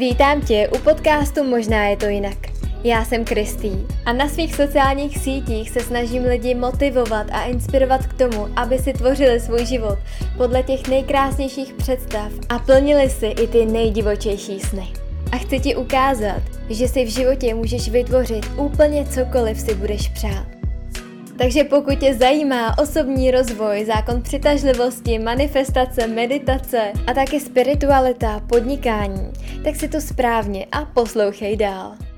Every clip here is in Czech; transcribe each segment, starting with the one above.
Vítám tě u podcastu Možná je to jinak. Já jsem Kristý a na svých sociálních sítích se snažím lidi motivovat a inspirovat k tomu, aby si tvořili svůj život podle těch nejkrásnějších představ a plnili si i ty nejdivočejší sny. A chci ti ukázat, že si v životě můžeš vytvořit úplně cokoliv si budeš přát. Takže pokud tě zajímá osobní rozvoj, zákon přitažlivosti, manifestace, meditace a taky spiritualita, podnikání, tak si to správně a poslouchej dál.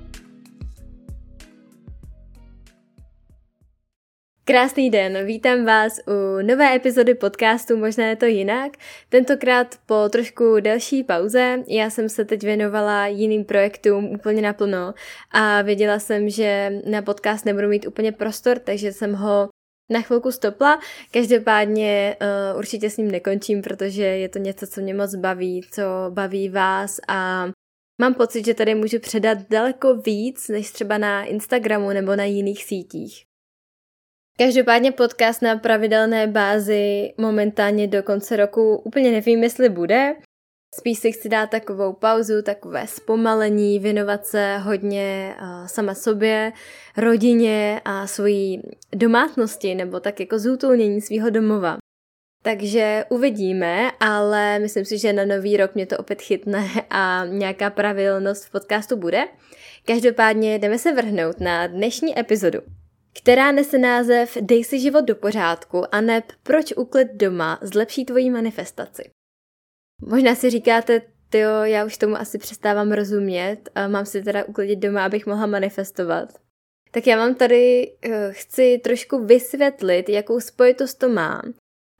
Krásný den, vítám vás u nové epizody podcastu Možná je to jinak. Tentokrát po trošku delší pauze. Já jsem se teď věnovala jiným projektům úplně naplno a věděla jsem, že na podcast nebudu mít úplně prostor, takže jsem ho na chvilku stopla. Každopádně uh, určitě s ním nekončím, protože je to něco, co mě moc baví, co baví vás a mám pocit, že tady můžu předat daleko víc, než třeba na Instagramu nebo na jiných sítích. Každopádně podcast na pravidelné bázi momentálně do konce roku úplně nevím, jestli bude. Spíš si chci dát takovou pauzu, takové zpomalení, věnovat se hodně sama sobě, rodině a svojí domácnosti nebo tak jako zútulnění svého domova. Takže uvidíme, ale myslím si, že na nový rok mě to opět chytne a nějaká pravidelnost v podcastu bude. Každopádně jdeme se vrhnout na dnešní epizodu která nese název Dej si život do pořádku a neb Proč uklid doma zlepší tvoji manifestaci. Možná si říkáte, jo, já už tomu asi přestávám rozumět a mám si teda uklidit doma, abych mohla manifestovat. Tak já vám tady uh, chci trošku vysvětlit, jakou spojitost to má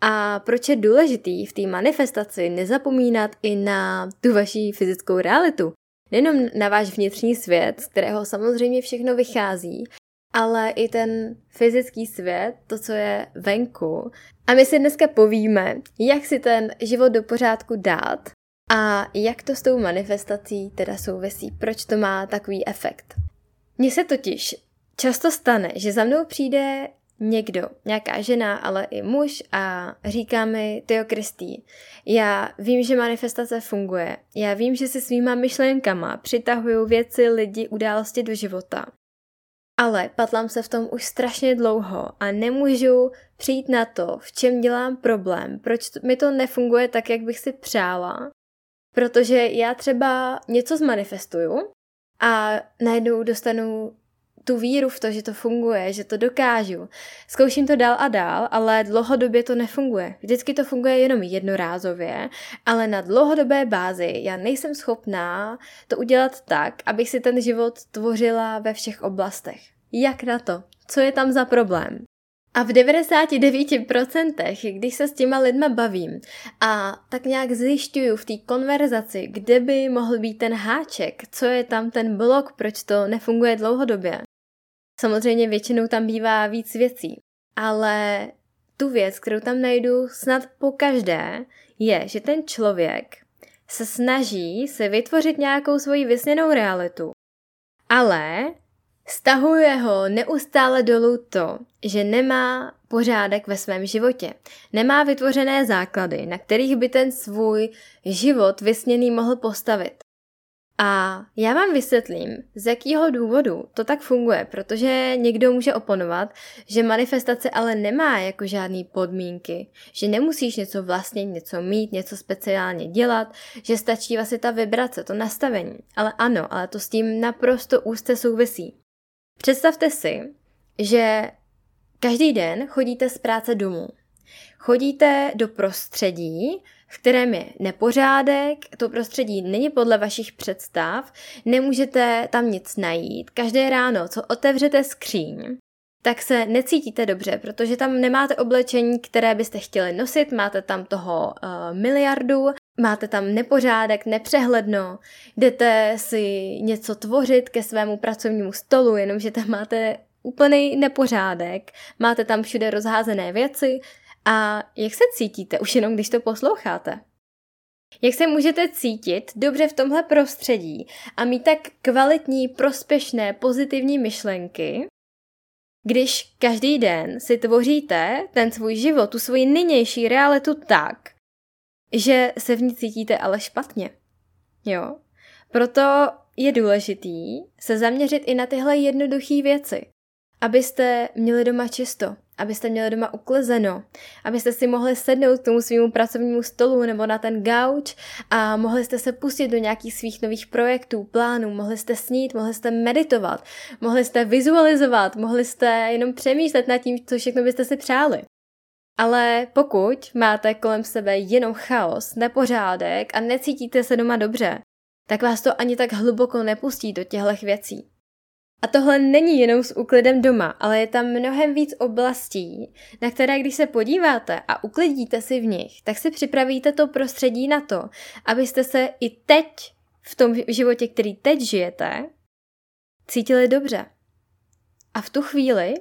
a proč je důležitý v té manifestaci nezapomínat i na tu vaši fyzickou realitu. Nejenom na váš vnitřní svět, z kterého samozřejmě všechno vychází, ale i ten fyzický svět, to, co je venku. A my si dneska povíme, jak si ten život do pořádku dát a jak to s tou manifestací teda souvisí, proč to má takový efekt. Mně se totiž často stane, že za mnou přijde někdo, nějaká žena, ale i muž a říká mi, Teo Kristý, já vím, že manifestace funguje, já vím, že si svýma myšlenkama přitahují věci, lidi, události do života. Ale patlám se v tom už strašně dlouho a nemůžu přijít na to, v čem dělám problém, proč mi to nefunguje tak, jak bych si přála. Protože já třeba něco zmanifestuju a najednou dostanu tu víru v to, že to funguje, že to dokážu. Zkouším to dál a dál, ale dlouhodobě to nefunguje. Vždycky to funguje jenom jednorázově, ale na dlouhodobé bázi já nejsem schopná to udělat tak, abych si ten život tvořila ve všech oblastech. Jak na to? Co je tam za problém? A v 99%, když se s těma lidma bavím a tak nějak zjišťuju v té konverzaci, kde by mohl být ten háček, co je tam ten blok, proč to nefunguje dlouhodobě, Samozřejmě většinou tam bývá víc věcí, ale tu věc, kterou tam najdu snad po každé, je, že ten člověk se snaží se vytvořit nějakou svoji vysněnou realitu, ale stahuje ho neustále dolů to, že nemá pořádek ve svém životě. Nemá vytvořené základy, na kterých by ten svůj život vysněný mohl postavit. A já vám vysvětlím, z jakého důvodu to tak funguje, protože někdo může oponovat, že manifestace ale nemá jako žádný podmínky, že nemusíš něco vlastně něco mít, něco speciálně dělat, že stačí vlastně ta vibrace, to nastavení. Ale ano, ale to s tím naprosto úzce souvisí. Představte si, že každý den chodíte z práce domů. Chodíte do prostředí, v kterém je nepořádek, to prostředí není podle vašich představ, nemůžete tam nic najít. Každé ráno, co otevřete skříň, tak se necítíte dobře, protože tam nemáte oblečení, které byste chtěli nosit, máte tam toho uh, miliardu, máte tam nepořádek, nepřehledno, jdete si něco tvořit ke svému pracovnímu stolu, jenomže tam máte úplný nepořádek, máte tam všude rozházené věci, a jak se cítíte už jenom, když to posloucháte? Jak se můžete cítit dobře v tomhle prostředí a mít tak kvalitní, prospěšné, pozitivní myšlenky, když každý den si tvoříte ten svůj život, tu svoji nynější realitu tak, že se v ní cítíte ale špatně. Jo? Proto je důležitý se zaměřit i na tyhle jednoduché věci, abyste měli doma čisto, abyste měli doma uklizeno, abyste si mohli sednout k tomu svýmu pracovnímu stolu nebo na ten gauč a mohli jste se pustit do nějakých svých nových projektů, plánů, mohli jste snít, mohli jste meditovat, mohli jste vizualizovat, mohli jste jenom přemýšlet nad tím, co všechno byste si přáli. Ale pokud máte kolem sebe jenom chaos, nepořádek a necítíte se doma dobře, tak vás to ani tak hluboko nepustí do těchto věcí. A tohle není jenom s úklidem doma, ale je tam mnohem víc oblastí, na které když se podíváte a uklidíte si v nich, tak si připravíte to prostředí na to, abyste se i teď, v tom životě, který teď žijete, cítili dobře. A v tu chvíli,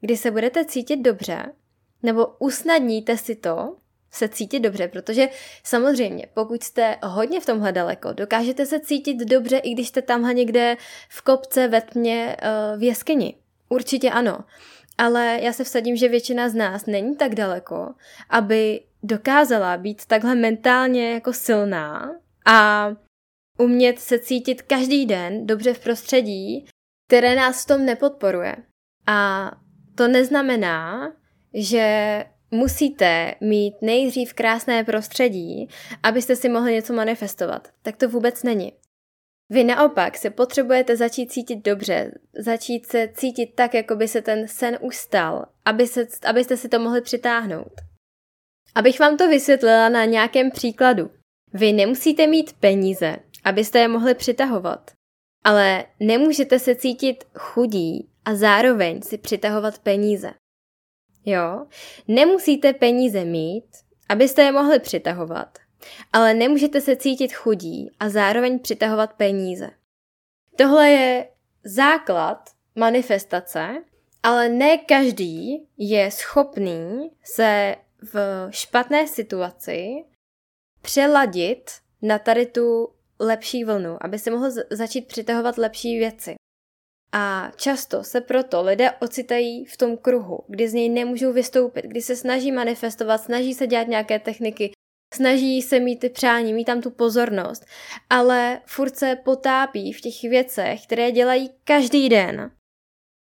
kdy se budete cítit dobře, nebo usnadníte si to, se cítit dobře, protože samozřejmě, pokud jste hodně v tomhle daleko, dokážete se cítit dobře, i když jste tamhle někde v kopce ve tmě uh, v jeskyni. Určitě ano. Ale já se vsadím, že většina z nás není tak daleko, aby dokázala být takhle mentálně jako silná a umět se cítit každý den dobře v prostředí, které nás v tom nepodporuje. A to neznamená, že musíte mít nejdřív krásné prostředí, abyste si mohli něco manifestovat. Tak to vůbec není. Vy naopak se potřebujete začít cítit dobře, začít se cítit tak, jako by se ten sen už stal, aby se, abyste si to mohli přitáhnout. Abych vám to vysvětlila na nějakém příkladu. Vy nemusíte mít peníze, abyste je mohli přitahovat, ale nemůžete se cítit chudí a zároveň si přitahovat peníze. Jo? Nemusíte peníze mít, abyste je mohli přitahovat, ale nemůžete se cítit chudí a zároveň přitahovat peníze. Tohle je základ manifestace, ale ne každý je schopný se v špatné situaci přeladit na tady tu lepší vlnu, aby se mohl začít přitahovat lepší věci. A často se proto lidé ocitají v tom kruhu, kdy z něj nemůžou vystoupit, kdy se snaží manifestovat, snaží se dělat nějaké techniky, snaží se mít ty přání, mít tam tu pozornost, ale furt se potápí v těch věcech, které dělají každý den.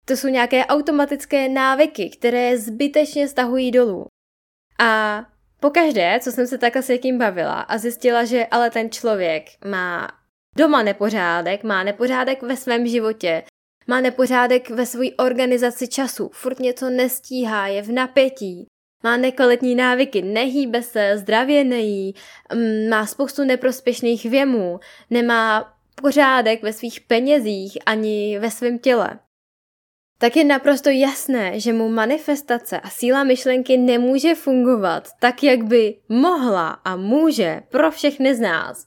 To jsou nějaké automatické návyky, které zbytečně stahují dolů. A pokaždé, co jsem se takhle s někým bavila a zjistila, že ale ten člověk má doma nepořádek, má nepořádek ve svém životě, má nepořádek ve své organizaci času, furt něco nestíhá, je v napětí, má nekvalitní návyky, nehýbe se, zdravě nejí, mm, má spoustu neprospěšných věmů, nemá pořádek ve svých penězích ani ve svém těle. Tak je naprosto jasné, že mu manifestace a síla myšlenky nemůže fungovat tak, jak by mohla a může pro všechny z nás.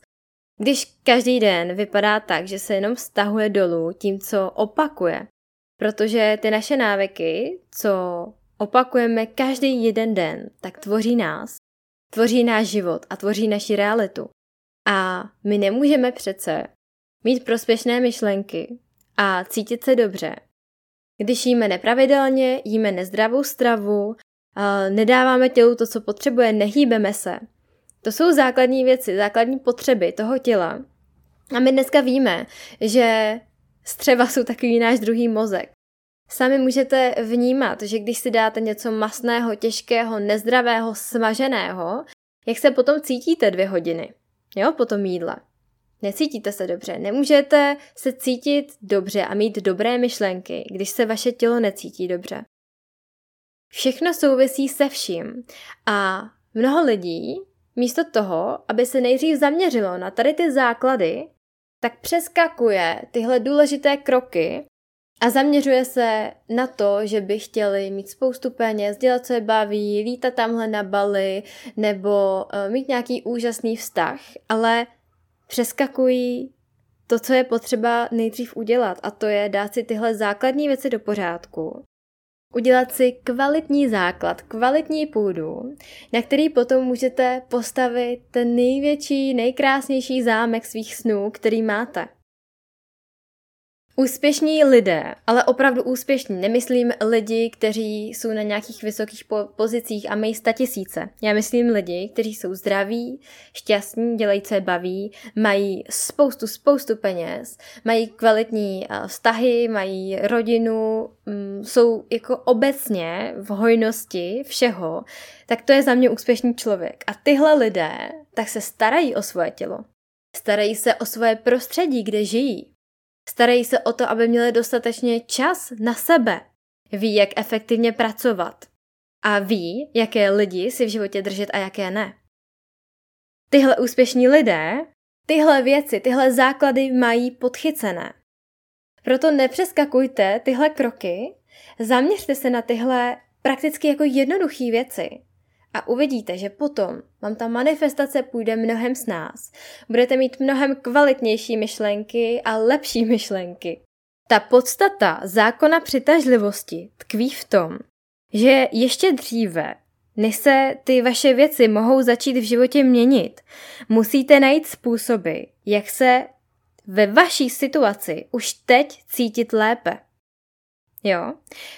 Když každý den vypadá tak, že se jenom stahuje dolů tím, co opakuje, protože ty naše návyky, co opakujeme každý jeden den, tak tvoří nás, tvoří náš život a tvoří naši realitu. A my nemůžeme přece mít prospěšné myšlenky a cítit se dobře, když jíme nepravidelně, jíme nezdravou stravu, nedáváme tělu to, co potřebuje, nehýbeme se, to jsou základní věci, základní potřeby toho těla. A my dneska víme, že střeva jsou takový náš druhý mozek. Sami můžete vnímat, že když si dáte něco masného, těžkého, nezdravého, smaženého, jak se potom cítíte dvě hodiny, jo, po tom jídle. Necítíte se dobře, nemůžete se cítit dobře a mít dobré myšlenky, když se vaše tělo necítí dobře. Všechno souvisí se vším a mnoho lidí místo toho, aby se nejdřív zaměřilo na tady ty základy, tak přeskakuje tyhle důležité kroky a zaměřuje se na to, že by chtěli mít spoustu peněz, dělat, co je baví, lítat tamhle na Bali nebo uh, mít nějaký úžasný vztah, ale přeskakují to, co je potřeba nejdřív udělat a to je dát si tyhle základní věci do pořádku udělat si kvalitní základ, kvalitní půdu, na který potom můžete postavit ten největší, nejkrásnější zámek svých snů, který máte. Úspěšní lidé, ale opravdu úspěšní, nemyslím lidi, kteří jsou na nějakých vysokých po- pozicích a mají tisíce. Já myslím lidi, kteří jsou zdraví, šťastní, dělají, co je baví, mají spoustu, spoustu peněz, mají kvalitní eh, vztahy, mají rodinu, mm, jsou jako obecně v hojnosti všeho, tak to je za mě úspěšný člověk. A tyhle lidé tak se starají o svoje tělo. Starají se o svoje prostředí, kde žijí. Starají se o to, aby měli dostatečně čas na sebe. Ví, jak efektivně pracovat. A ví, jaké lidi si v životě držet a jaké ne. Tyhle úspěšní lidé tyhle věci, tyhle základy mají podchycené. Proto nepřeskakujte tyhle kroky, zaměřte se na tyhle prakticky jako jednoduché věci a uvidíte, že potom vám ta manifestace půjde mnohem s nás. Budete mít mnohem kvalitnější myšlenky a lepší myšlenky. Ta podstata zákona přitažlivosti tkví v tom, že ještě dříve, než se ty vaše věci mohou začít v životě měnit, musíte najít způsoby, jak se ve vaší situaci už teď cítit lépe. Jo?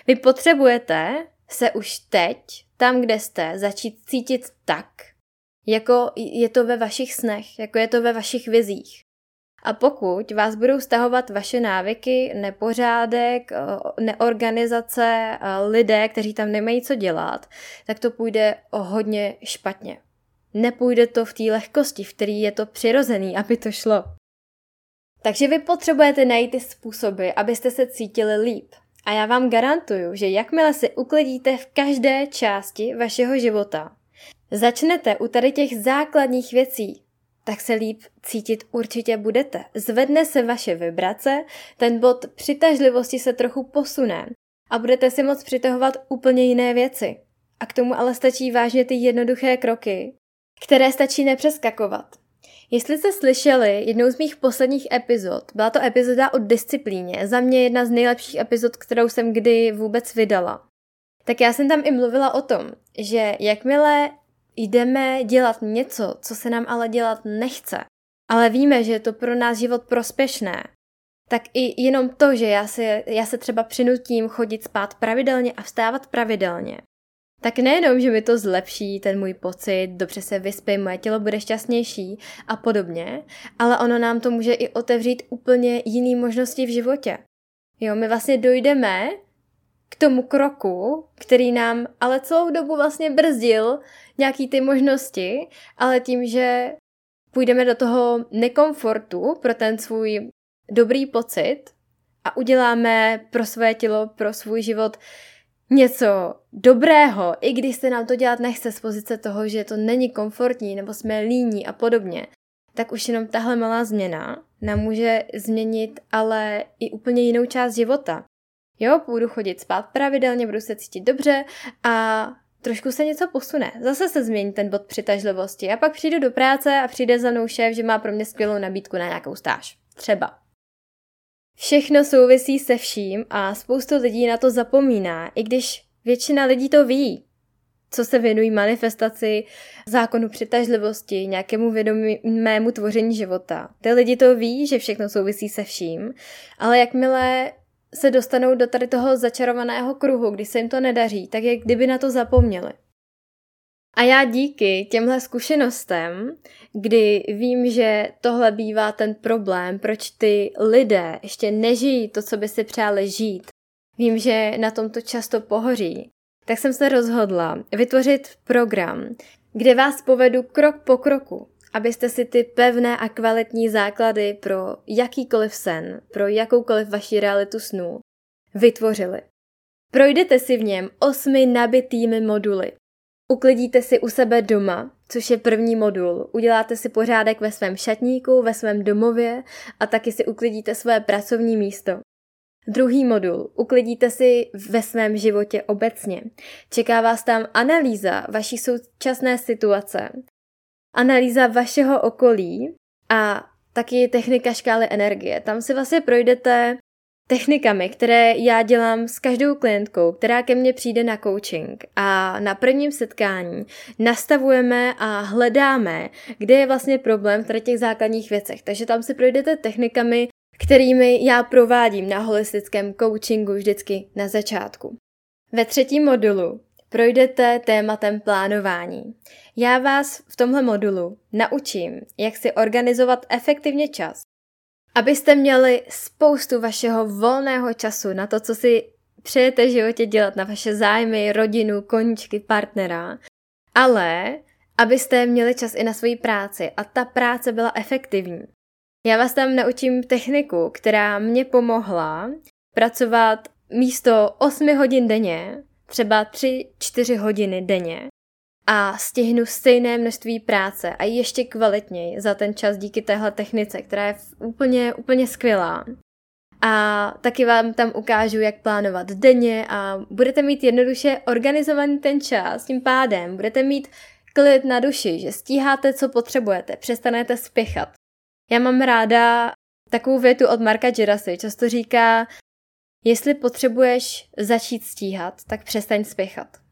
Vy potřebujete se už teď tam, kde jste, začít cítit tak, jako je to ve vašich snech, jako je to ve vašich vizích. A pokud vás budou stahovat vaše návyky, nepořádek, neorganizace, lidé, kteří tam nemají co dělat, tak to půjde o hodně špatně. Nepůjde to v té lehkosti, v který je to přirozený, aby to šlo. Takže vy potřebujete najít ty způsoby, abyste se cítili líp. A já vám garantuju, že jakmile si uklidíte v každé části vašeho života, začnete u tady těch základních věcí, tak se líp cítit určitě budete. Zvedne se vaše vibrace, ten bod přitažlivosti se trochu posune a budete si moct přitahovat úplně jiné věci. A k tomu ale stačí vážně ty jednoduché kroky, které stačí nepřeskakovat. Jestli jste slyšeli jednou z mých posledních epizod, byla to epizoda o disciplíně, za mě jedna z nejlepších epizod, kterou jsem kdy vůbec vydala. Tak já jsem tam i mluvila o tom, že jakmile jdeme dělat něco, co se nám ale dělat nechce, ale víme, že je to pro nás život prospěšné, tak i jenom to, že já se, já se třeba přinutím chodit spát pravidelně a vstávat pravidelně, tak nejenom, že mi to zlepší ten můj pocit, dobře se vyspím, moje tělo bude šťastnější a podobně, ale ono nám to může i otevřít úplně jiný možnosti v životě. Jo, my vlastně dojdeme k tomu kroku, který nám ale celou dobu vlastně brzdil nějaký ty možnosti, ale tím, že půjdeme do toho nekomfortu pro ten svůj dobrý pocit a uděláme pro své tělo, pro svůj život něco dobrého, i když se nám to dělat nechce z pozice toho, že to není komfortní nebo jsme líní a podobně, tak už jenom tahle malá změna nám může změnit ale i úplně jinou část života. Jo, půjdu chodit spát pravidelně, budu se cítit dobře a trošku se něco posune. Zase se změní ten bod přitažlivosti a pak přijdu do práce a přijde za mnou šéf, že má pro mě skvělou nabídku na nějakou stáž. Třeba. Všechno souvisí se vším a spoustu lidí na to zapomíná, i když většina lidí to ví, co se věnují manifestaci, zákonu přitažlivosti, nějakému vědomému tvoření života. Ty lidi to ví, že všechno souvisí se vším, ale jakmile se dostanou do tady toho začarovaného kruhu, kdy se jim to nedaří, tak jak kdyby na to zapomněli. A já díky těmhle zkušenostem, kdy vím, že tohle bývá ten problém, proč ty lidé ještě nežijí to, co by si přáli žít, vím, že na tomto často pohoří, tak jsem se rozhodla vytvořit program, kde vás povedu krok po kroku, abyste si ty pevné a kvalitní základy pro jakýkoliv sen, pro jakoukoliv vaši realitu snů vytvořili. Projdete si v něm osmi nabitými moduly, Uklidíte si u sebe doma, což je první modul. Uděláte si pořádek ve svém šatníku, ve svém domově a taky si uklidíte své pracovní místo. Druhý modul. Uklidíte si ve svém životě obecně. Čeká vás tam analýza vaší současné situace, analýza vašeho okolí a taky technika škály energie. Tam si vlastně projdete technikami, které já dělám s každou klientkou, která ke mně přijde na coaching a na prvním setkání nastavujeme a hledáme, kde je vlastně problém v těch základních věcech. Takže tam si projdete technikami, kterými já provádím na holistickém coachingu vždycky na začátku. Ve třetím modulu projdete tématem plánování. Já vás v tomhle modulu naučím, jak si organizovat efektivně čas, abyste měli spoustu vašeho volného času na to, co si přejete v životě dělat, na vaše zájmy, rodinu, koníčky, partnera, ale abyste měli čas i na svoji práci a ta práce byla efektivní. Já vás tam naučím techniku, která mě pomohla pracovat místo 8 hodin denně, třeba 3-4 hodiny denně a stihnu stejné množství práce a ještě kvalitněji za ten čas díky téhle technice, která je úplně, úplně skvělá. A taky vám tam ukážu, jak plánovat denně a budete mít jednoduše organizovaný ten čas, tím pádem budete mít klid na duši, že stíháte, co potřebujete, přestanete spěchat. Já mám ráda takovou větu od Marka Girasy, často říká, jestli potřebuješ začít stíhat, tak přestaň spěchat.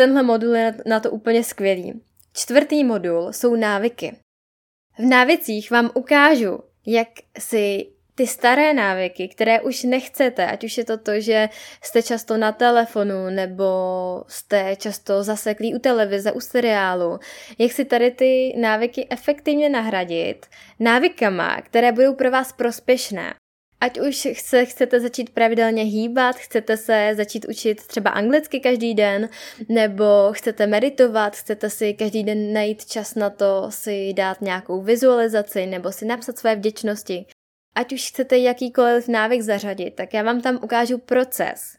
Tenhle modul je na to úplně skvělý. Čtvrtý modul jsou návyky. V návicích vám ukážu, jak si ty staré návyky, které už nechcete, ať už je to to, že jste často na telefonu nebo jste často zaseklí u televize, u seriálu, jak si tady ty návyky efektivně nahradit návykama, které budou pro vás prospěšné. Ať už se chcete začít pravidelně hýbat, chcete se začít učit třeba anglicky každý den, nebo chcete meditovat, chcete si každý den najít čas na to si dát nějakou vizualizaci nebo si napsat své vděčnosti. Ať už chcete jakýkoliv návyk zařadit, tak já vám tam ukážu proces,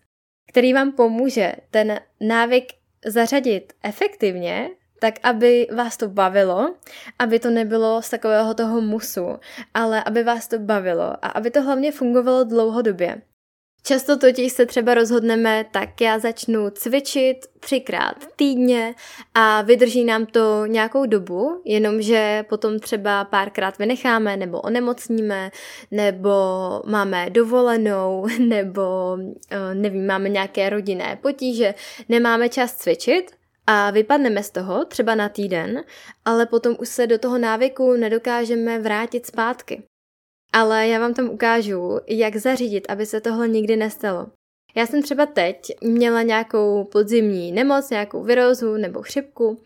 který vám pomůže ten návyk zařadit efektivně tak aby vás to bavilo, aby to nebylo z takového toho musu, ale aby vás to bavilo a aby to hlavně fungovalo dlouhodobě. Často totiž se třeba rozhodneme, tak já začnu cvičit třikrát týdně a vydrží nám to nějakou dobu, jenomže potom třeba párkrát vynecháme nebo onemocníme, nebo máme dovolenou, nebo eh, nevím, máme nějaké rodinné potíže, nemáme čas cvičit a vypadneme z toho třeba na týden, ale potom už se do toho návyku nedokážeme vrátit zpátky. Ale já vám tam ukážu, jak zařídit, aby se tohle nikdy nestalo. Já jsem třeba teď měla nějakou podzimní nemoc, nějakou virózu nebo chřipku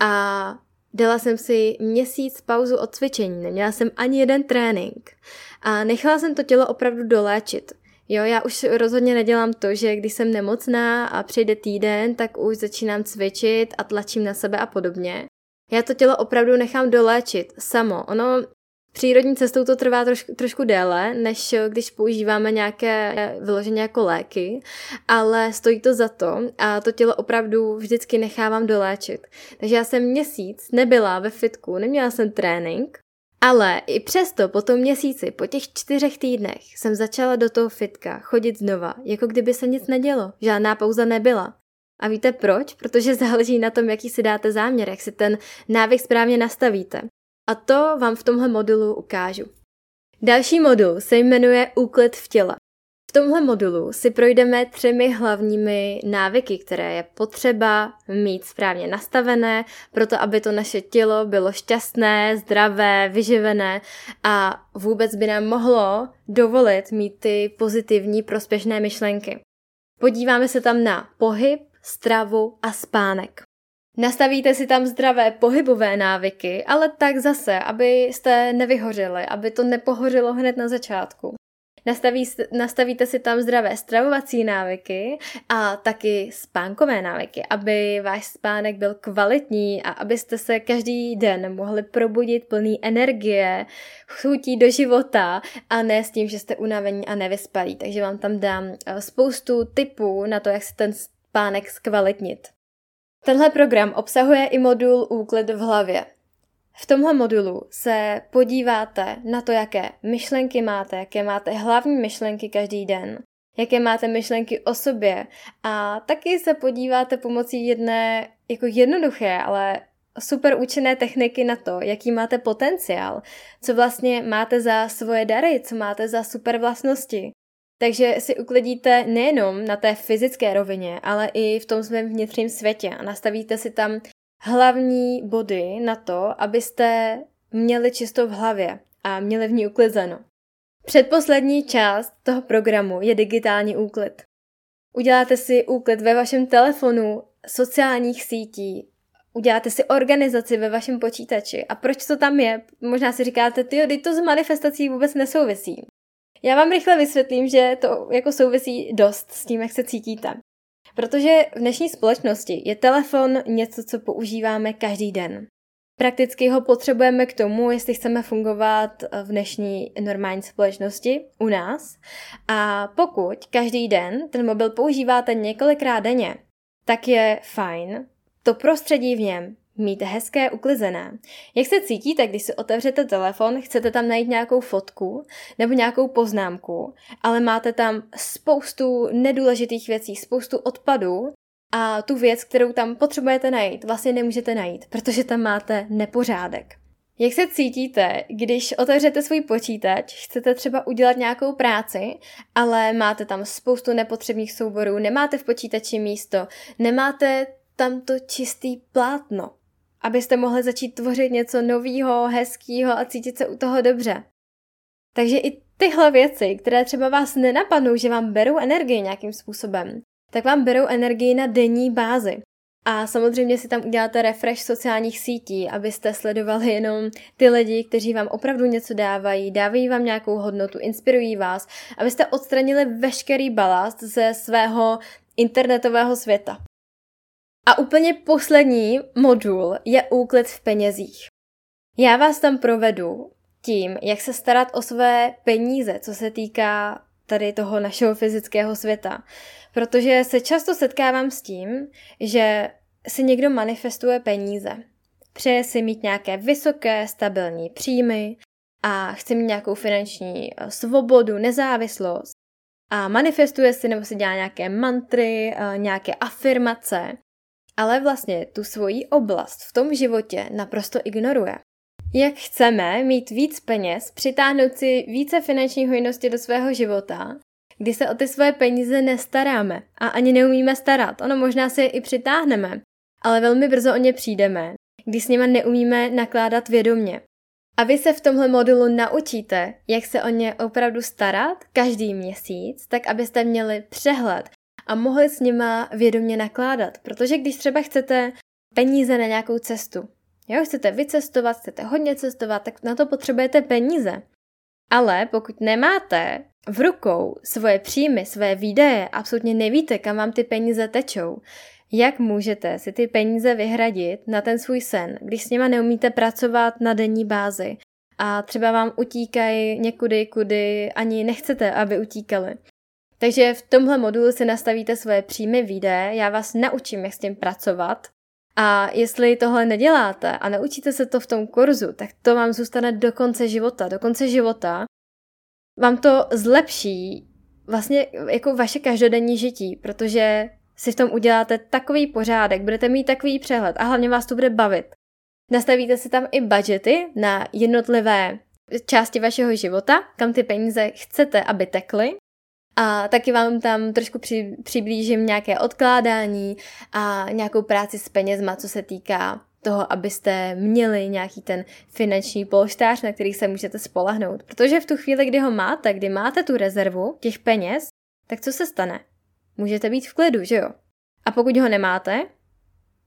a dala jsem si měsíc pauzu od cvičení, neměla jsem ani jeden trénink a nechala jsem to tělo opravdu doléčit. Jo, já už rozhodně nedělám to, že když jsem nemocná a přijde týden, tak už začínám cvičit a tlačím na sebe a podobně. Já to tělo opravdu nechám doléčit samo. Ono přírodní cestou to trvá troš, trošku déle, než když používáme nějaké vyloženě jako léky, ale stojí to za to a to tělo opravdu vždycky nechávám doléčit. Takže já jsem měsíc nebyla ve fitku, neměla jsem trénink, ale i přesto po tom měsíci, po těch čtyřech týdnech, jsem začala do toho fitka chodit znova, jako kdyby se nic nedělo, žádná pauza nebyla. A víte proč? Protože záleží na tom, jaký si dáte záměr, jak si ten návyk správně nastavíte. A to vám v tomhle modulu ukážu. Další modul se jmenuje Úklid v těle tomhle modulu si projdeme třemi hlavními návyky, které je potřeba mít správně nastavené, proto aby to naše tělo bylo šťastné, zdravé, vyživené a vůbec by nám mohlo dovolit mít ty pozitivní prospěšné myšlenky. Podíváme se tam na pohyb, stravu a spánek. Nastavíte si tam zdravé pohybové návyky, ale tak zase, abyste nevyhořeli, aby to nepohořilo hned na začátku. Nastaví, nastavíte si tam zdravé stravovací návyky a taky spánkové návyky, aby váš spánek byl kvalitní a abyste se každý den mohli probudit plný energie, chutí do života a ne s tím, že jste unavení a nevyspalí. Takže vám tam dám eh, spoustu tipů na to, jak si ten spánek zkvalitnit. Tenhle program obsahuje i modul Úklid v hlavě. V tomhle modulu se podíváte na to, jaké myšlenky máte, jaké máte hlavní myšlenky každý den, jaké máte myšlenky o sobě a taky se podíváte pomocí jedné jako jednoduché, ale super účinné techniky na to, jaký máte potenciál, co vlastně máte za svoje dary, co máte za super vlastnosti. Takže si uklidíte nejenom na té fyzické rovině, ale i v tom svém vnitřním světě a nastavíte si tam hlavní body na to, abyste měli čisto v hlavě a měli v ní uklizeno. Předposlední část toho programu je digitální úklid. Uděláte si úklid ve vašem telefonu, sociálních sítí, uděláte si organizaci ve vašem počítači. A proč to tam je? Možná si říkáte, ty, teď to s manifestací vůbec nesouvisí. Já vám rychle vysvětlím, že to jako souvisí dost s tím, jak se cítíte. Protože v dnešní společnosti je telefon něco, co používáme každý den. Prakticky ho potřebujeme k tomu, jestli chceme fungovat v dnešní normální společnosti u nás. A pokud každý den ten mobil používáte několikrát denně, tak je fajn to prostředí v něm mít hezké, uklizené. Jak se cítíte, když si otevřete telefon, chcete tam najít nějakou fotku nebo nějakou poznámku, ale máte tam spoustu nedůležitých věcí, spoustu odpadů a tu věc, kterou tam potřebujete najít, vlastně nemůžete najít, protože tam máte nepořádek. Jak se cítíte, když otevřete svůj počítač, chcete třeba udělat nějakou práci, ale máte tam spoustu nepotřebných souborů, nemáte v počítači místo, nemáte tam to čistý plátno, abyste mohli začít tvořit něco nového, hezkého a cítit se u toho dobře. Takže i tyhle věci, které třeba vás nenapadnou, že vám berou energii nějakým způsobem, tak vám berou energii na denní bázi. A samozřejmě si tam uděláte refresh sociálních sítí, abyste sledovali jenom ty lidi, kteří vám opravdu něco dávají, dávají vám nějakou hodnotu, inspirují vás, abyste odstranili veškerý balast ze svého internetového světa. A úplně poslední modul je úklid v penězích. Já vás tam provedu tím, jak se starat o své peníze, co se týká tady toho našeho fyzického světa. Protože se často setkávám s tím, že si někdo manifestuje peníze. Přeje si mít nějaké vysoké, stabilní příjmy a chce mít nějakou finanční eh, svobodu, nezávislost a manifestuje si nebo si dělá nějaké mantry, eh, nějaké afirmace, ale vlastně tu svoji oblast v tom životě naprosto ignoruje. Jak chceme mít víc peněz, přitáhnout si více finanční hojnosti do svého života, kdy se o ty svoje peníze nestaráme a ani neumíme starat. Ono možná si je i přitáhneme, ale velmi brzo o ně přijdeme, když s nima neumíme nakládat vědomně. A vy se v tomhle modulu naučíte, jak se o ně opravdu starat každý měsíc, tak abyste měli přehled a mohli s nima vědomně nakládat. Protože když třeba chcete peníze na nějakou cestu, jo, chcete vycestovat, chcete hodně cestovat, tak na to potřebujete peníze. Ale pokud nemáte v rukou svoje příjmy, své výdaje, absolutně nevíte, kam vám ty peníze tečou, jak můžete si ty peníze vyhradit na ten svůj sen, když s nima neumíte pracovat na denní bázi a třeba vám utíkají někudy, kudy ani nechcete, aby utíkali. Takže v tomhle modulu si nastavíte svoje příjmy výdaje, já vás naučím, jak s tím pracovat. A jestli tohle neděláte a naučíte se to v tom kurzu, tak to vám zůstane do konce života. Do konce života vám to zlepší vlastně jako vaše každodenní žití, protože si v tom uděláte takový pořádek, budete mít takový přehled a hlavně vás to bude bavit. Nastavíte si tam i budgety na jednotlivé části vašeho života, kam ty peníze chcete, aby tekly. A taky vám tam trošku při, přiblížím nějaké odkládání a nějakou práci s penězma, co se týká toho, abyste měli nějaký ten finanční polštář, na který se můžete spolehnout. Protože v tu chvíli, kdy ho máte, kdy máte tu rezervu těch peněz, tak co se stane? Můžete být v klidu, že jo? A pokud ho nemáte,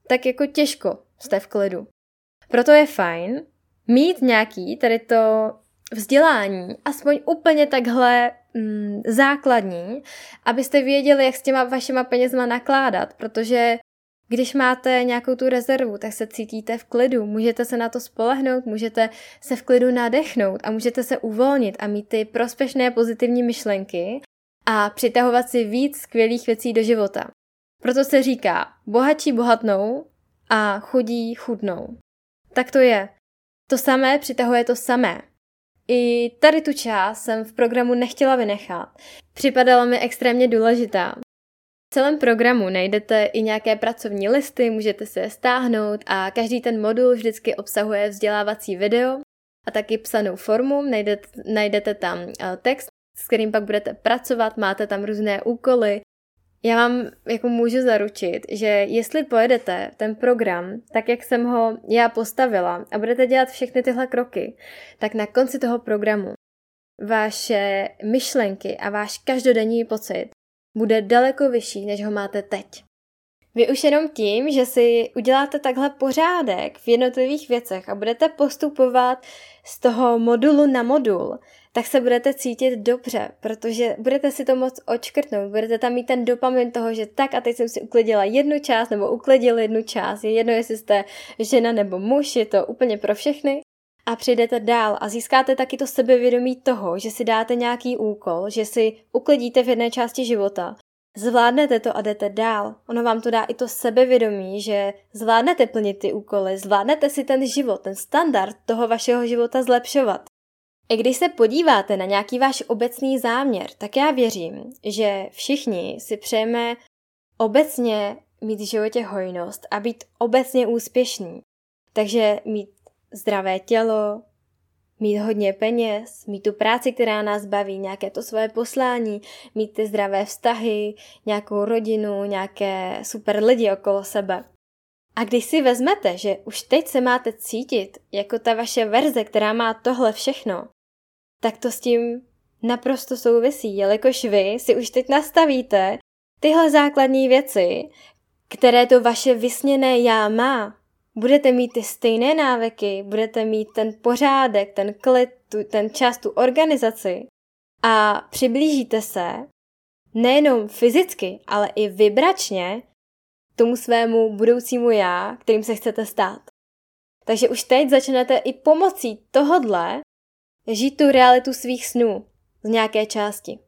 tak jako těžko jste v klidu. Proto je fajn mít nějaký tady to vzdělání, aspoň úplně takhle mm, základní, abyste věděli, jak s těma vašima penězma nakládat, protože když máte nějakou tu rezervu, tak se cítíte v klidu, můžete se na to spolehnout, můžete se v klidu nadechnout a můžete se uvolnit a mít ty prospešné pozitivní myšlenky a přitahovat si víc skvělých věcí do života. Proto se říká, bohatší bohatnou a chudí chudnou. Tak to je. To samé přitahuje to samé. I tady tu část jsem v programu nechtěla vynechat. Připadala mi extrémně důležitá. V celém programu najdete i nějaké pracovní listy, můžete se je stáhnout a každý ten modul vždycky obsahuje vzdělávací video a taky psanou formu. Najdete, najdete tam eh, text, s kterým pak budete pracovat, máte tam různé úkoly, já vám jako můžu zaručit, že jestli pojedete ten program tak, jak jsem ho já postavila a budete dělat všechny tyhle kroky, tak na konci toho programu vaše myšlenky a váš každodenní pocit bude daleko vyšší, než ho máte teď. Vy už jenom tím, že si uděláte takhle pořádek v jednotlivých věcech a budete postupovat z toho modulu na modul, tak se budete cítit dobře, protože budete si to moc očkrtnout, budete tam mít ten dopamin toho, že tak a teď jsem si uklidila jednu část nebo uklidil jednu část, je jedno, jestli jste žena nebo muž, je to úplně pro všechny. A přijdete dál a získáte taky to sebevědomí toho, že si dáte nějaký úkol, že si uklidíte v jedné části života Zvládnete to a jdete dál. Ono vám to dá i to sebevědomí, že zvládnete plnit ty úkoly, zvládnete si ten život, ten standard toho vašeho života zlepšovat. I když se podíváte na nějaký váš obecný záměr, tak já věřím, že všichni si přejeme obecně mít v životě hojnost a být obecně úspěšný. Takže mít zdravé tělo, mít hodně peněz, mít tu práci, která nás baví, nějaké to svoje poslání, mít ty zdravé vztahy, nějakou rodinu, nějaké super lidi okolo sebe. A když si vezmete, že už teď se máte cítit jako ta vaše verze, která má tohle všechno, tak to s tím naprosto souvisí, jelikož vy si už teď nastavíte tyhle základní věci, které to vaše vysněné já má, budete mít ty stejné návyky, budete mít ten pořádek, ten klid, tu, ten čas, tu organizaci a přiblížíte se nejenom fyzicky, ale i vibračně tomu svému budoucímu já, kterým se chcete stát. Takže už teď začnete i pomocí tohodle žít tu realitu svých snů z nějaké části.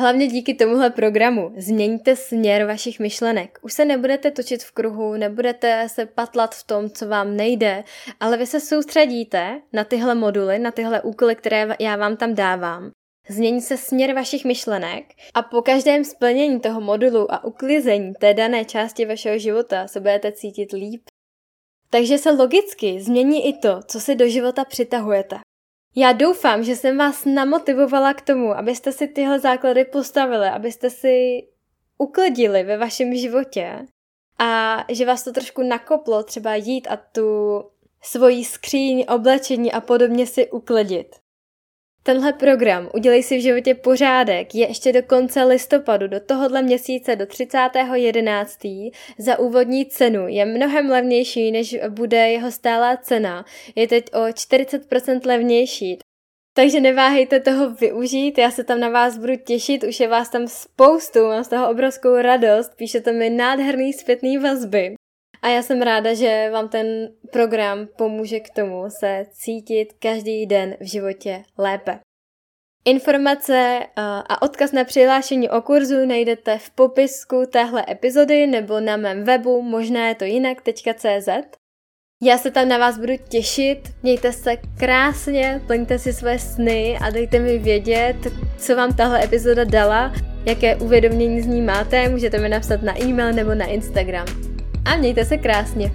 Hlavně díky tomuhle programu změníte směr vašich myšlenek. Už se nebudete točit v kruhu, nebudete se patlat v tom, co vám nejde, ale vy se soustředíte na tyhle moduly, na tyhle úkoly, které já vám tam dávám. Změní se směr vašich myšlenek a po každém splnění toho modulu a uklizení té dané části vašeho života se budete cítit líp. Takže se logicky změní i to, co si do života přitahujete. Já doufám, že jsem vás namotivovala k tomu, abyste si tyhle základy postavili, abyste si uklidili ve vašem životě a že vás to trošku nakoplo třeba jít a tu svoji skříň, oblečení a podobně si uklidit. Tenhle program Udělej si v životě pořádek je ještě do konce listopadu, do tohohle měsíce, do 30.11. za úvodní cenu. Je mnohem levnější, než bude jeho stálá cena. Je teď o 40% levnější. Takže neváhejte toho využít, já se tam na vás budu těšit, už je vás tam spoustu, mám z toho obrovskou radost, píšete mi nádherný zpětný vazby. A já jsem ráda, že vám ten program pomůže k tomu se cítit každý den v životě lépe. Informace eh, a odkaz na přihlášení o kurzu najdete v popisku téhle epizody nebo na mém webu možná je to jinak.cz. Já se tam na vás budu těšit, mějte se krásně, plňte si své sny a dejte mi vědět, co vám tahle epizoda dala, jaké uvědomění z ní máte, můžete mi napsat na e-mail nebo na Instagram a mějte se krásně.